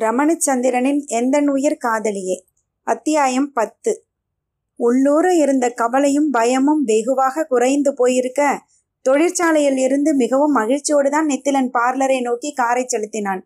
ரமணச்சந்திரனின் எந்தன் உயிர் காதலியே? அத்தியாயம் பத்து. உள்ளூர இருந்த கவலையும் பயமும் வெகுவாக குறைந்து போயிருக்க தொழிற்சாலையில் இருந்து மிகவும் மகிழ்ச்சியோடு தான் நெத்திலன் பார்லரை நோக்கி காரை செலுத்தினான்.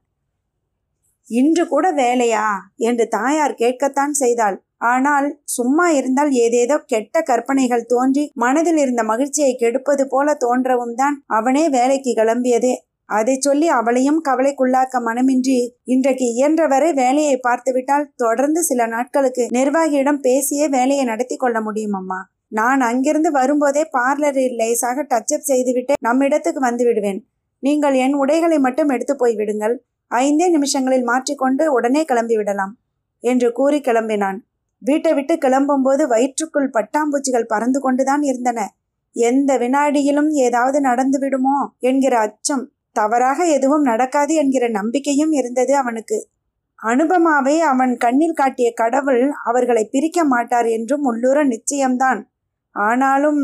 இன்று கூட வேலையா? என்று தாயார் கேட்கத்தான் செய்தாள். ஆனால் சும்மா இருந்தால் ஏதேதோ கெட்ட கற்பனைகள் தோன்றி மனதில் இருந்த மகிழ்ச்சியை கெடுப்பது போல தோன்றவும் தான் அவனே வேலைக்கு கிளம்பியதே. அதை சொல்லி அவளையும் கவலைக்குள்ளாக்க மனமின்றி இன்றைக்கு இயன்றவரை வேலையை பார்த்துவிட்டால் தொடர்ந்து சில நாட்களுக்கு நிர்வாகியிடம் பேசியே வேலையை நடத்தி கொள்ள முடியும் அம்மா நான் அங்கிருந்து வரும்போதே பார்லரில் லேசாக டச்சப் செய்துவிட்டு நம்மிடத்துக்கு வந்து விடுவேன் நீங்கள் என் உடைகளை மட்டும் எடுத்து போய் விடுங்கள். ஐந்தே நிமிஷங்களில் மாற்றிக்கொண்டு உடனே கிளம்பி விடலாம் என்று கூறி கிளம்பினான். வீட்டை விட்டு கிளம்பும்போது வயிற்றுக்குள் பட்டாம்பூச்சிகள் பறந்து கொண்டுதான் இருந்தன. எந்த வினாடியிலும் ஏதாவது நடந்து விடுமோ என்கிற அச்சம் தவறாக எதுவும் நடக்காது என்கிற நம்பிக்கையும் இருந்தது அவனுக்கு. அனுபமாவை அவன் கண்ணில் காட்டிய கடவுள் அவர்களை பிரிக்க மாட்டார் என்றும் உள்ளூர நிச்சயம்தான். ஆனாலும்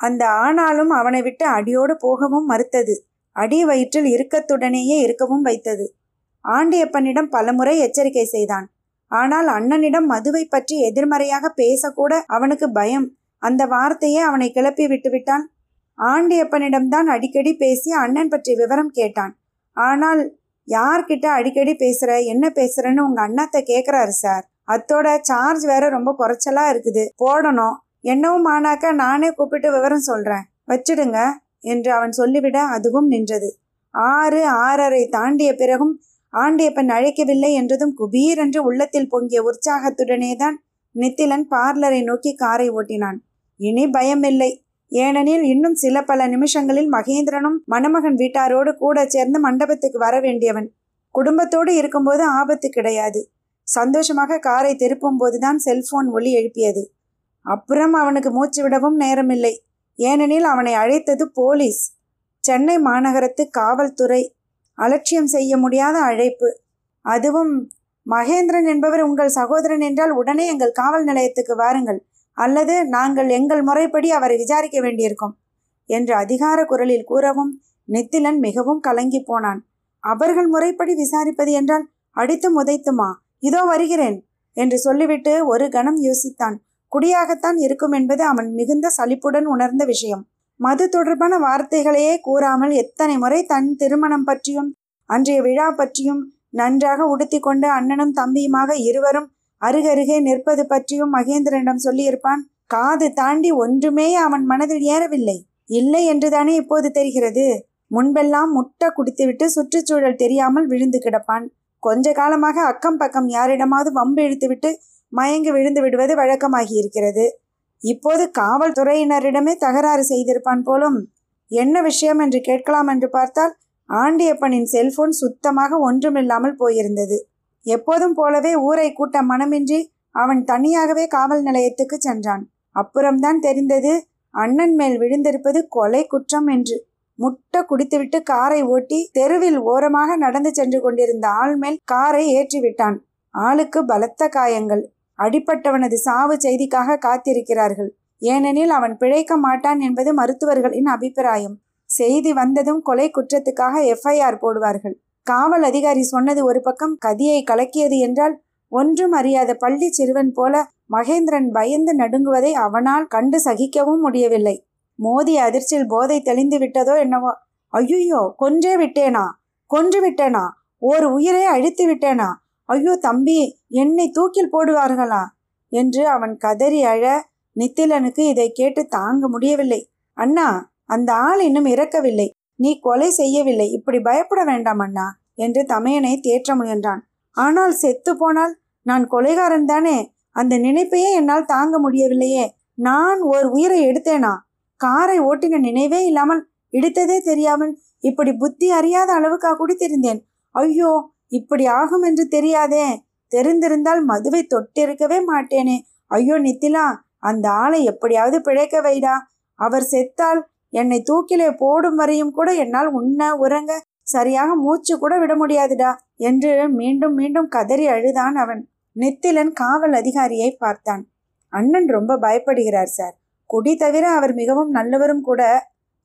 அந்த ஆனாலும் அவனை விட்டு அடியோடு போகவும் மறுத்தது. அடி வயிற்றில் இருக்கத்துடனேயே இருக்கவும் வைத்தது. ஆண்டியப்பனிடம் பலமுறை எச்சரிக்கை செய்தான். ஆனால் அண்ணனிடம் மதுவை பற்றி எதிர்மறையாக பேசக்கூட அவனுக்கு பயம். அந்த வார்த்தையே அவனை கிளப்பி விட்டுவிட்டான். ஆண்டியப்பனிடம்தான் அடிக்கடி பேசி அண்ணன் பற்றி விவரம் கேட்டான். ஆனால் யார்கிட்ட அடிக்கடி பேசுற என்ன பேசுகிறேன்னு உங்க அண்ணாத்த கேக்குறாரு சார். அத்தோட சார்ஜ் வேற ரொம்ப குறைச்சலா இருக்குது. போடணும். என்னவும் ஆனாக்க நானே கூப்பிட்டு விவரம் சொல்றேன். வச்சிடுங்க என்று அவன் சொல்லிவிட அதுவும் நின்றது. ஆறு ஆறரை தாண்டிய பிறகும் ஆண்டியப்பன் அழைக்கவில்லை என்றதும் குபீர் என்று உள்ளத்தில் பொங்கிய உற்சாகத்துடனேதான் நித்திலன் பார்லரை நோக்கி காரை ஓட்டினான். இனி பயமில்லை. ஏனெனில் இன்னும் சில பல நிமிஷங்களில் மகேந்திரனும் மணமகன் வீட்டாரோடு கூட சேர்ந்து மண்டபத்துக்கு வர வேண்டியவன். குடும்பத்தோடு இருக்கும்போது ஆபத்து கிடையாது. சந்தோஷமாக காரை திருப்பும் போதுதான் செல்போன் ஒலி எழுப்பியது. அப்புறம் அவனுக்கு மூச்சு விடவும் நேரமில்லை. ஏனெனில் அவனை அழைத்தது போலீஸ். சென்னை மாநகரத்து காவல்துறை. அலட்சியம் செய்ய முடியாத அழைப்பு. அதுவும் மகேந்திரன் என்பவர் உங்கள் சகோதரன் என்றால் உடனே எங்கள் காவல் நிலையத்துக்கு வாருங்கள். அல்லது நாங்கள் எங்கள் முறைப்படி அவரை விசாரிக்க வேண்டியிருக்கும் என்று அதிகார குரலில் கூறவும் நித்திலன் மிகவும் கலங்கி போனான். அவர்கள் முறைப்படி விசாரிப்பது என்றால் அடித்தும் உதைத்துமா? இதோ வருகிறேன் என்று சொல்லிவிட்டு ஒரு கணம் யோசித்தான். குடியாகத்தான் இருக்கும் என்பது அவன் மிகுந்த சலிப்புடன் உணர்ந்த விஷயம். மது தொடர்பான வார்த்தைகளையே கூறாமல் எத்தனை முறை தன் திருமணம் பற்றியும் அன்றைய விழா பற்றியும் நன்றாக உடுத்தி கொண்டு அண்ணனும் தம்பியுமாக இருவரும் அருகருகே நிற்பது பற்றியும் மகேந்திரனிடம் சொல்லியிருப்பான். காது தாண்டி ஒன்றுமே அவன் மனதில் ஏறவில்லை. இல்லை என்றுதானே இப்போது தெரிகிறது. முன்பெல்லாம் முட்டை குடித்துவிட்டு சுற்றுச்சூழல் தெரியாமல் விழுந்து கிடப்பான். கொஞ்ச காலமாக அக்கம் பக்கம் யாரிடமாவது வம்பு இழுத்துவிட்டு மயங்கி விழுந்து விடுவது வழக்கமாகி இருக்கிறது இப்போது காவல்துறையினரிடமே தகராறு செய்திருப்பான் போலும் என்ன விஷயம் என்று கேட்கலாம் என்று பார்த்தால் ஆண்டியப்பனின் செல்போன் சுத்தமாக ஒன்றுமில்லாமல் போயிருந்தது. எப்போதும் போலவே ஊரை கூட்ட மனமின்றி அவன் தனியாகவே காவல் நிலையத்துக்கு சென்றான். அப்புறம்தான் தெரிந்தது அண்ணன் மேல் விழுந்திருப்பது கொலை குற்றம் என்று. முட்டை குடித்துவிட்டு காரை ஓட்டி தெருவில் ஓரமாக நடந்து சென்று கொண்டிருந்த ஆள் மேல் காரை ஏற்றிவிட்டான். ஆளுக்கு பலத்த காயங்கள். அடிப்பட்டவனது சாவு செய்திக்காக காத்திருக்கிறார்கள். ஏனெனில் அவன் பிழைக்க மாட்டான் என்பது மருத்துவர்களின் அபிப்பிராயம். செய்தி வந்ததும் கொலை குற்றத்துக்காக எஃப்ஐஆர் போடுவார்கள். காவல் அதிகாரி சொன்னது ஒரு பக்கம் கதியை கலக்கியது என்றால் ஒன்றும் அறியாத பள்ளி சிறுவன் போல மகேந்திரன் பயந்து நடுங்குவதை அவனால் கண்டு சகிக்கவும் முடியவில்லை. மோதி அதிர்ச்சியில் போதை தெளிந்து விட்டதோ என்னவோ? ஐயோ கொன்றே விட்டேனா? கொன்று விட்டேனா? ஒரு உயிரை அழித்து விட்டேனா? ஐயோ தம்பி என்னை தூக்கில் போடுவார்களா? என்று அவன் கதறி அழ நித்திலனுக்கு இதை கேட்டு தாங்க முடியவில்லை. அண்ணா அந்த ஆள் இன்னும் இறக்கவில்லை. நீ கொலை செய்யவில்லை. இப்படி பயப்பட வேண்டாம் அண்ணா. என்று தமையனை தேற்ற முயன்றான். ஆனால் செத்து போனால் நான் கொலைகாரன் தானே? அந்த நினைப்பையே என்னால் தாங்க முடியவில்லையே. நான் ஒரு உயிரை எடுத்தேனா? காரை ஓட்டின நினைவே இல்லாமல் இடித்ததே தெரியாமல் இப்படி புத்தி அறியாத அளவுக்கா குடித்திருந்தேன் ஐயோ இப்படி ஆகும் என்று தெரியாதே. தெரிந்திருந்தால் மதுவை தொட்டிருக்கவே மாட்டேனே. ஐயோ நித்திலா அந்த ஆளை எப்படியாவது பிழைக்க வைடா. அவர் செத்தால் என்னை தூக்கிலே போடும் வரையும் கூட என்னால் உண்ண உறங்க சரியாக மூச்சு கூட விட முடியாதுடா என்று மீண்டும் மீண்டும் கதறி அழுதான் அவன். நித்திலன் காவல் அதிகாரியை பார்த்தான். அண்ணன் ரொம்ப பயப்படுகிறார் சார். குடி தவிர அவர் மிகவும் நல்லவரும் கூட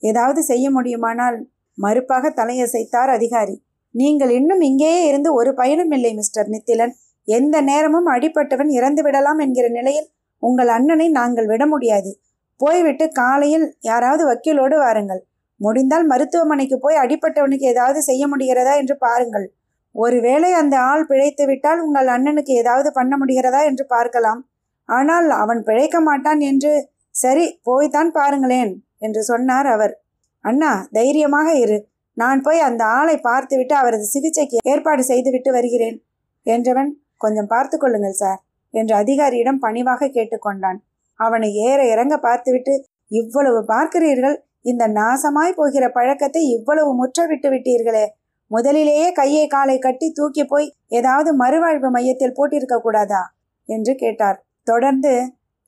ஏதாவது செய்ய முடியுமானால் மறுப்பாக தலையசைத்தார் அதிகாரி. நீங்கள் இன்னும் இங்கேயே இருந்து ஒரு பயனும் இல்லை மிஸ்டர் நித்திலன். எந்த நேரமும் அடிப்பட்டவன் இறந்து விடலாம் என்கிற நிலையில் உங்கள் அண்ணனை நாங்கள் விட முடியாது. போய்விட்டு காலையில் யாராவது வக்கீலோடு வாருங்கள். முடிந்தால் மருத்துவமனைக்கு போய் அடிப்பட்டவனுக்கு ஏதாவது செய்ய முடிகிறதா என்று பாருங்கள். ஒருவேளை அந்த ஆள் பிழைத்து விட்டால் உங்கள் அண்ணனுக்கு ஏதாவது பண்ண முடிகிறதா என்று பார்க்கலாம். ஆனால் அவன் பிழைக்க மாட்டான் என்று சரி போய்தான் பாருங்களேன் என்று சொன்னார் அவர். அண்ணா தைரியமாக இரு. நான் போய் அந்த ஆளை பார்த்துவிட்டு அவரது சிகிச்சைக்கு ஏற்பாடு செய்துவிட்டு வருகிறேன் என்றவன் கொஞ்சம் பார்த்து கொள்ளுங்கள் சார் என்று அதிகாரியிடம் பணிவாக கேட்டுக்கொண்டான். அவனை ஏற இறங்க பார்த்துவிட்டு இவ்வளவு பார்க்கிறீர்கள் இந்த நாசமாய் போகிற பழக்கத்தை இவ்வளவு முற்ற விட்டு விட்டீர்களே. முதலிலேயே கையை காலை கட்டி தூக்கி போய் ஏதாவது மறுவாழ்வு மையத்தில் போட்டிருக்க கூடாதா? என்று கேட்டார். தொடர்ந்து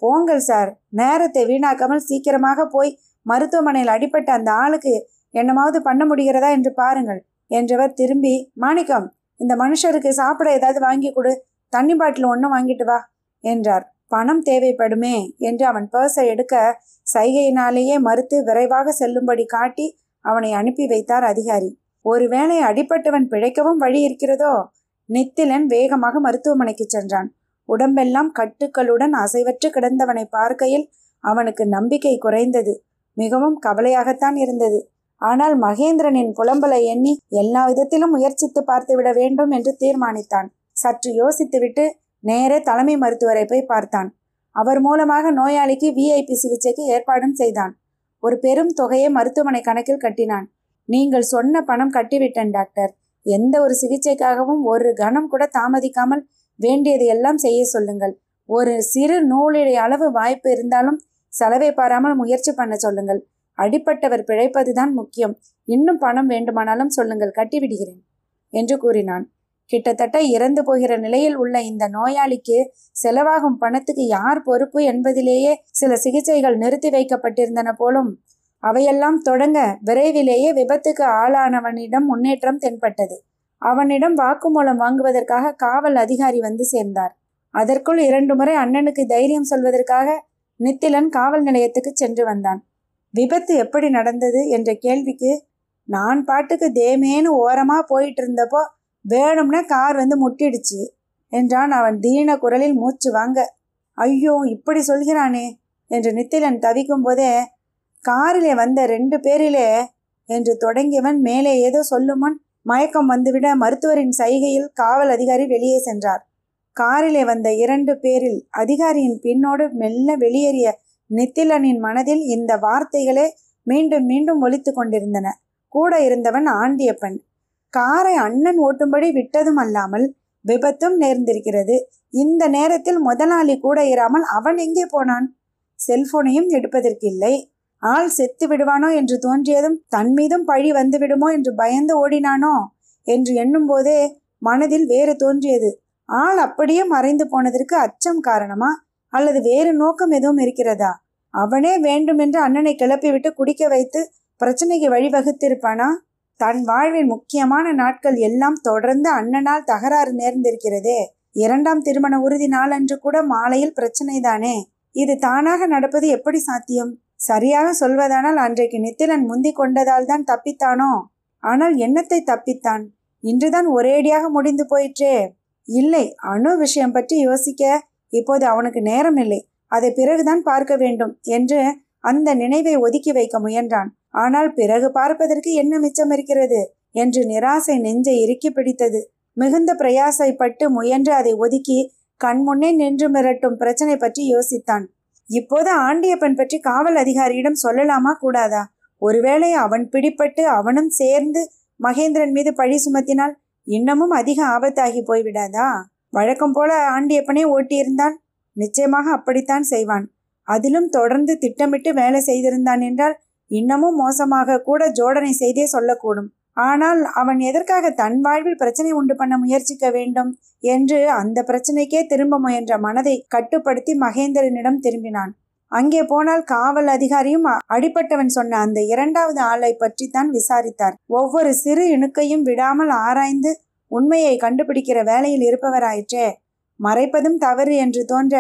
போங்கள் சார். நேரத்தை வீணாக்காமல் சீக்கிரமாக போய் மருத்துவமனையில் அடிப்பட்ட அந்த ஆளுக்கு என்னமாவது பண்ண முடிகிறதா என்று பாருங்கள். என்றவர் திரும்பி மாணிக்கம் இந்த மனுஷருக்கு சாப்பிட ஏதாவது வாங்கி கொடு. தண்ணி பாட்டில் ஒன்றும் வாங்கிட்டு வா. என்றார். பணம் தேவைப்படுமே என்று அவன் பர்ஸை எடுக்க சைகையினாலேயே மறுத்து விரைவாக செல்லும்படி காட்டி அவனை அனுப்பி வைத்தார் அதிகாரி. ஒருவேளை அடிப்பட்டவன் பிழைக்கவும் வழி இருக்கிறதோ? நித்திலன் வேகமாக மருத்துவமனைக்கு சென்றான். உடம்பெல்லாம் கட்டுக்களுடன் அசைவற்று கிடந்தவனை பார்க்கையில் அவனுக்கு நம்பிக்கை குறைந்தது. மிகவும் கவலையாகத்தான் இருந்தது. ஆனால் மகேந்திரனின் புலம்பலை எண்ணி எல்லா விதத்திலும் முயற்சித்து பார்த்துவிட வேண்டும் என்று தீர்மானித்தான். சற்று யோசித்துவிட்டு நேரே தலைமை மருத்துவரை போய் பார்த்தான். அவர் மூலமாக நோயாளிக்கு விஐபி சிகிச்சைக்கு ஏற்பாடும் செய்தான். ஒரு பெரும் தொகையை மருத்துவமனை கணக்கில் கட்டினான். நீங்கள் சொன்ன பணம் கட்டிவிட்டேன் டாக்டர். எந்த ஒரு சிகிச்சைக்காகவும் ஒரு கணம் கூட தாமதிக்காமல் வேண்டியது எல்லாம் செய்ய சொல்லுங்கள். ஒரு சிறு நூலிழை அளவு வாய்ப்பு இருந்தாலும் செலவை பாராமல் முயற்சி பண்ண சொல்லுங்கள். அடிப்பட்டவர் பிழைப்பதுதான் முக்கியம். இன்னும் பணம் வேண்டுமானாலும் சொல்லுங்கள். கட்டிவிடுகிறேன் என்று கூறினான். கிட்டத்தட்ட இறந்து போகிற நிலையில் உள்ள இந்த நோயாளிக்கு செலவாகும் பணத்துக்கு யார் பொறுப்பு என்பதிலேயே சில சிகிச்சைகள் நிறுத்தி வைக்கப்பட்டிருந்தன போலும். அவையெல்லாம் தொடங்க விரைவிலேயே விபத்துக்கு ஆளானவனிடம் முன்னேற்றம் தென்பட்டது. அவனிடம் வாக்குமூலம் வாங்குவதற்காக காவல் அதிகாரி வந்து சேர்ந்தார். அதற்குள் இரண்டு முறை அண்ணனுக்கு தைரியம் சொல்வதற்காக நித்திலன் காவல் நிலையத்துக்கு சென்று வந்தான். விபத்து எப்படி நடந்தது? என்ற கேள்விக்கு நான் பாட்டுக்கு தேமேன்னு ஓரமா போயிட்டு இருந்தப்போ வேணும்னா கார் வந்து முட்டிடுச்சு என்றான் அவன் தீன குரலில் மூச்சு வாங்க. ஐயோ இப்படி சொல்கிறானே என்று நித்திலன் தவிக்கும் போதே காரிலே வந்த ரெண்டு பேரிலே என்று தொடங்கியவன் மேலே ஏதோ சொல்லுமன் மயக்கம் வந்துவிட மருத்துவரின் சைகையில் காவல் அதிகாரி வெளியே சென்றார். காரிலே வந்த இரண்டு பேரில் அதிகாரியின் பின்னோடு மெல்ல வெளியேறிய நித்திலனின் மனதில் இந்த வார்த்தைகளே மீண்டும் மீண்டும் ஒலித்து கொண்டிருந்தன. கூட இருந்தவன் ஆண்டியப்பன். காரை அண்ணன் ஓட்டும்படி விட்டதும் அல்லாமல் விபத்தும் நேர்ந்திருக்கிறது. இந்த நேரத்தில் முதலாளி கூட இராமல் அவன் எங்கே போனான்? செல்போனையும் எடுப்பதற்கில்லை. ஆள் செத்து விடுவானோ என்று தோன்றியதும் தன் மீதும் பழி வந்து விடுமோ என்று பயந்து ஓடினானோ என்று எண்ணும் போதே மனதில் வேறு தோன்றியது. ஆள் அப்படியே மறைந்து போனதற்கு அச்சம் காரணமா? அல்லது வேறு நோக்கம் எதுவும் இருக்கிறதா? அவனே வேண்டுமென்று அண்ணனை கிளப்பிவிட்டு குடிக்க வைத்து பிரச்சனைக்கு வழிவகுத்திருப்பானா? தன் வாழ்வின் முக்கியமான நாட்கள் எல்லாம் தொடர்ந்து அண்ணனால் தகராறு நேர்ந்திருக்கிறதே. இரண்டாம் திருமண உறுதி நாளன்று கூட மாலையில் பிரச்சனை தானே இது தானாக நடப்பது எப்படி சாத்தியம்? சரியாக சொல்வதானால் அன்றைக்கு நித்திலன் முந்தி கொண்டதால் தான் தப்பித்தானோ? ஆனால் என்னத்தை தப்பித்தான்? இன்றுதான் ஒரேடியாக முடிந்து போயிற்றே. இல்லை அணு விஷயம் பற்றி யோசிக்க இப்போது அவனுக்கு நேரம் இல்லை. அதை பிறகுதான் பார்க்க வேண்டும் என்று அந்த நினைவை ஒதுக்கி வைக்க முயன்றான். ஆனால் பிறகு பார்ப்பதற்கு என்ன மிச்சம் இருக்கிறது? என்று நிராசை நெஞ்சை இறுக்கி பிடித்தது. மிகுந்த பிரயாசைப்பட்டு முயன்று அதை ஒதுக்கி கண்முன்னே நின்று மிரட்டும் பிரச்சனை பற்றி யோசித்தான். இப்போது ஆண்டியப்பன் பற்றி காவல் அதிகாரியிடம் சொல்லலாமா கூடாதா? ஒருவேளை அவன் பிடிப்பட்டு அவனும் சேர்ந்து மகேந்திரன் மீது பழி சுமத்தினால் இன்னமும் அதிக ஆபத்தாகி போய்விடாதா? வழக்கம் போல ஆண்டியப்பனே ஓட்டியிருந்தான். நிச்சயமாக அப்படித்தான் செய்வான். அதிலும் தொடர்ந்து திட்டமிட்டு வேலை செய்திருந்தான் என்றால் இன்னமும் மோசமாக கூட ஜோடனை செய்தே சொல்லக்கூடும். ஆனால் அவன் எதற்காக தன் வாழ்வில் பிரச்சனை உண்டு பண்ண முயற்சிக்க வேண்டும் என்று அந்த பிரச்சனைக்கே திரும்ப முயன்ற மனதை கட்டுப்படுத்தி மகேந்திரனிடம் திரும்பினான். அங்கே போனால் காவல் அதிகாரியும் அடிப்பட்டவன் சொன்ன அந்த இரண்டாவது ஆளை பற்றித்தான் விசாரித்தார். ஒவ்வொரு சிறு இணுக்கையும் விடாமல் ஆராய்ந்து உண்மையை கண்டுபிடிக்கிற வேலையில் இருப்பவராயிற்றே. மறைப்பதும் தவறு என்று தோன்ற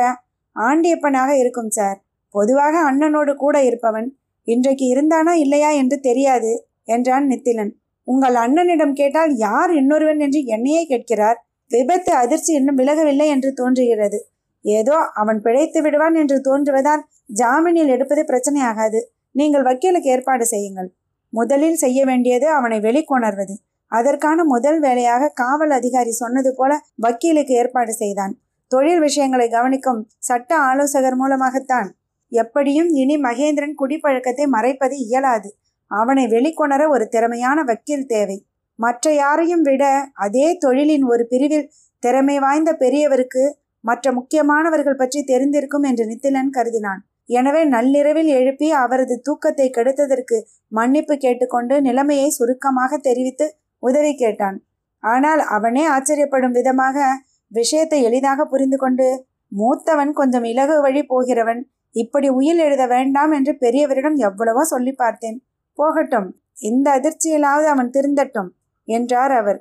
ஆண்டியப்பனாக இருக்கும் சார் பொதுவாக அண்ணனோடு கூட இருப்பவன். இன்றைக்கு இருந்தானா இல்லையா என்று தெரியாது என்றான் நித்திலன். உங்கள் அண்ணனிடம் கேட்டால் யார் இன்னொருவன் என்று என்னையே கேட்கிறார். விபத்து அதிர்ச்சி இன்னும் விலகவில்லை என்று தோன்றுகிறது. ஏதோ அவன் பிழைத்து விடுவான் என்று தோன்றுவதால் ஜாமீனில் எடுப்பது பிரச்சனையாகாது. நீங்கள் வக்கீலுக்கு ஏற்பாடு செய்யுங்கள். முதலில் செய்ய வேண்டியது அவனை வெளிக்கொணர்வது. அதற்கான முதல் வேலையாக காவல் அதிகாரி சொன்னது போல வக்கீலுக்கு ஏற்பாடு செய்தான். தொழில் விஷயங்களை கவனிக்கும் சட்ட ஆலோசகர் மூலமாகத்தான். எப்படியும் இனி மகேந்திரன் குடிப்பழக்கத்தை மறைப்பது இயலாது. அவனை வெளிக்கொணர ஒரு திறமையான வக்கீல் தேவை. மற்ற யாரையும் விட அதே தொழிலின் ஒரு பிரிவில் திறமை வாய்ந்த பெரியவருக்கு மற்ற முக்கியமானவர்கள் பற்றி தெரிந்திருக்கும் என்று நித்திலன் கருதினான். எனவே நள்ளிரவில் எழுப்பி அவரது தூக்கத்தை கெடுத்ததற்கு மன்னிப்பு கேட்டுக்கொண்டு நிலைமையை சுருக்கமாக தெரிவித்து உதவி கேட்டான். ஆனால் அவனே ஆச்சரியப்படும் விதமாக விஷயத்தை எளிதாக புரிந்து கொண்டு மூத்தவன் கொஞ்சம் இலகு வழி போகிறவன் இப்படி உயில் எழுத வேண்டாம் என்று பெரியவரிடம் எவ்வளவோ சொல்லி பார்த்தேன். போகட்டும் இந்த அதிர்ச்சியிலாவது அவன் திருந்தட்டும் என்றார் அவர்.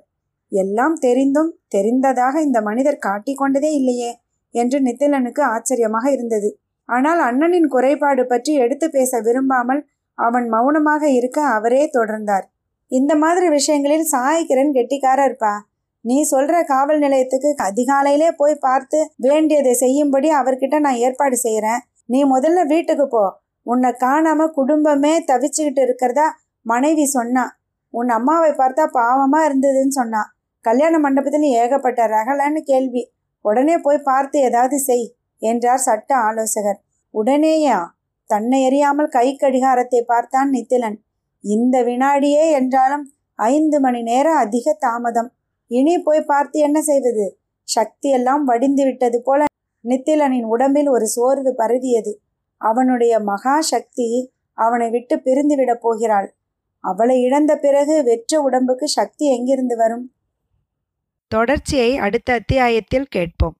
எல்லாம் தெரிந்தும் தெரிந்ததாக இந்த மனிதர் காட்டிக்கொண்டதே இல்லையே என்று நித்திலனுக்கு ஆச்சரியமாக இருந்தது. ஆனால் அண்ணனின் குறைபாடு பற்றி எடுத்து பேச விரும்பாமல் அவன் மௌனமாக இருக்க அவரே தொடர்ந்தார். இந்த மாதிரி விஷயங்களில் சாய்கிரன் கெட்டிக்காரர்ப்பா நீ சொல்ற காவல் நிலையத்துக்கு அதிகாலையிலே போய் பார்த்து வேண்டியதை செய்யும்படி அவர்கிட்ட நான் ஏற்பாடு செய்யறேன் நீ முதல்ல வீட்டுக்கு போ. உன்னை காணாம குடும்பமே தவிச்சுக்கிட்டு இருக்கிறதா மனைவி சொன்னா. உன் அம்மாவை பார்த்தா பாவமா இருந்ததுன்னு சொன்னான் கல்யாண மண்டபத்தில் ஏகப்பட்ட ரகலன்னு கேள்வி. உடனே போய் பார்த்து ஏதாவது செய் என்றார் சட்ட ஆலோசகர். உடனேயா? தன்னை எறியாமல் கை கடிகாரத்தை பார்த்தான் நித்திலன். இந்த வினாடியே என்றாலும் ஐந்து மணி நேரம் அதிக தாமதம். இனி போய் பார்த்து என்ன செய்வது? சக்தியெல்லாம் வடிந்து விட்டது போல நித்திலனின் உடம்பில் ஒரு சோர்வு பரவியது. அவனுடைய மகா சக்தி அவனை விட்டு பிரிந்துவிடப் போகிறாள். அவளை இழந்த பிறகு வெற்ற உடம்புக்கு சக்தி எங்கிருந்து வரும்? தொடர்ச்சியை அடுத்த அத்தியாயத்தில் கேட்போம்.